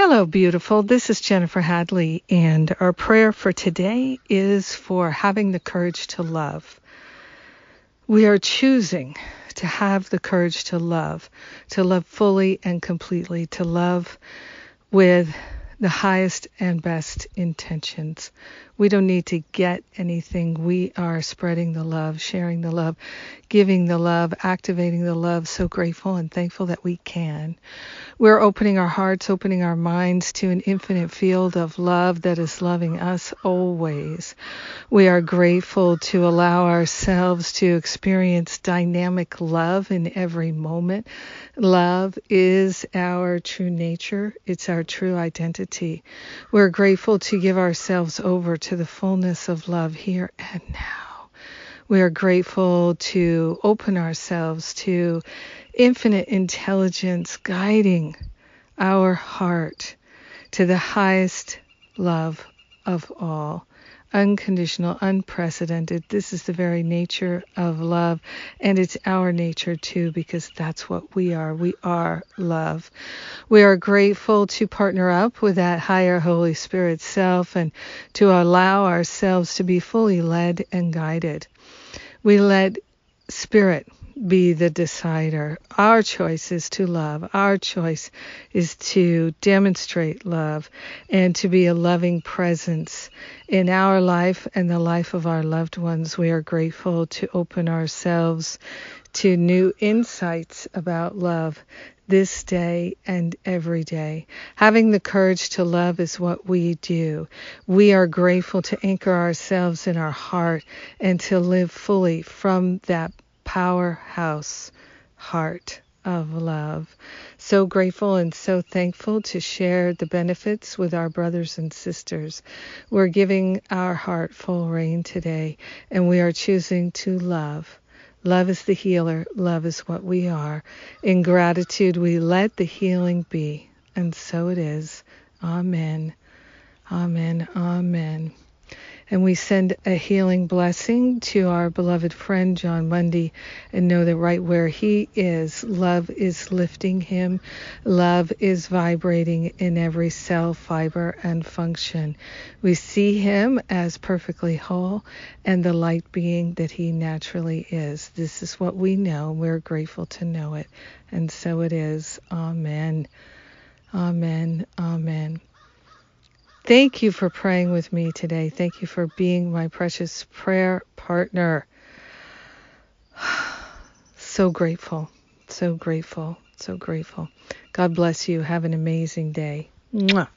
Hello, beautiful. This is Jennifer Hadley, and our prayer for today is for having the courage to love. We are choosing to have the courage to love, to love fully and completely, to love with the highest and best intentions. We don't need to get anything. We are spreading the love, sharing the love, giving the love, activating the love. So grateful and thankful that we can. We're opening our hearts, opening our minds to an infinite field of love that is loving us always. We are grateful to allow ourselves to experience dynamic love in every moment. Love is our true nature, it's our true identity. We're grateful to give ourselves over to to the fullness of love here and now. We are grateful to open ourselves to infinite intelligence guiding our heart to the highest love of all unconditional, unprecedented. This is the very nature of love, and it's our nature too, because that's what we are. We are love. We are grateful to partner up with that higher Holy Spirit self and to allow ourselves to be fully led and guided. We let Spirit be the decider. Our choice is to love. Our choice is to demonstrate love and to be a loving presence in our life and the life of our loved ones. We are grateful to open ourselves to new insights about love this day and every day. Having the courage to love is what we do. We are grateful to anchor ourselves in our heart and to live fully from that powerhouse heart of love. So grateful and so thankful to share the benefits with our brothers and sisters. We're giving our heart full rein today, and we are choosing to love. Love is the healer. Love is what we are. In gratitude, we let the healing be. And so it is. Amen. Amen. Amen. And we send a healing blessing to our beloved friend John Mundy and know that right where he is, love is lifting him. Love is vibrating in every cell, fiber, and function. We see him as perfectly whole and the light being that he naturally is. This is what we know. We're grateful to know it. And so it is. Amen. Amen. Amen. Thank you for praying with me today. Thank you for being my precious prayer partner. So grateful, so grateful, so grateful. God bless you. Have an amazing day. Mwah.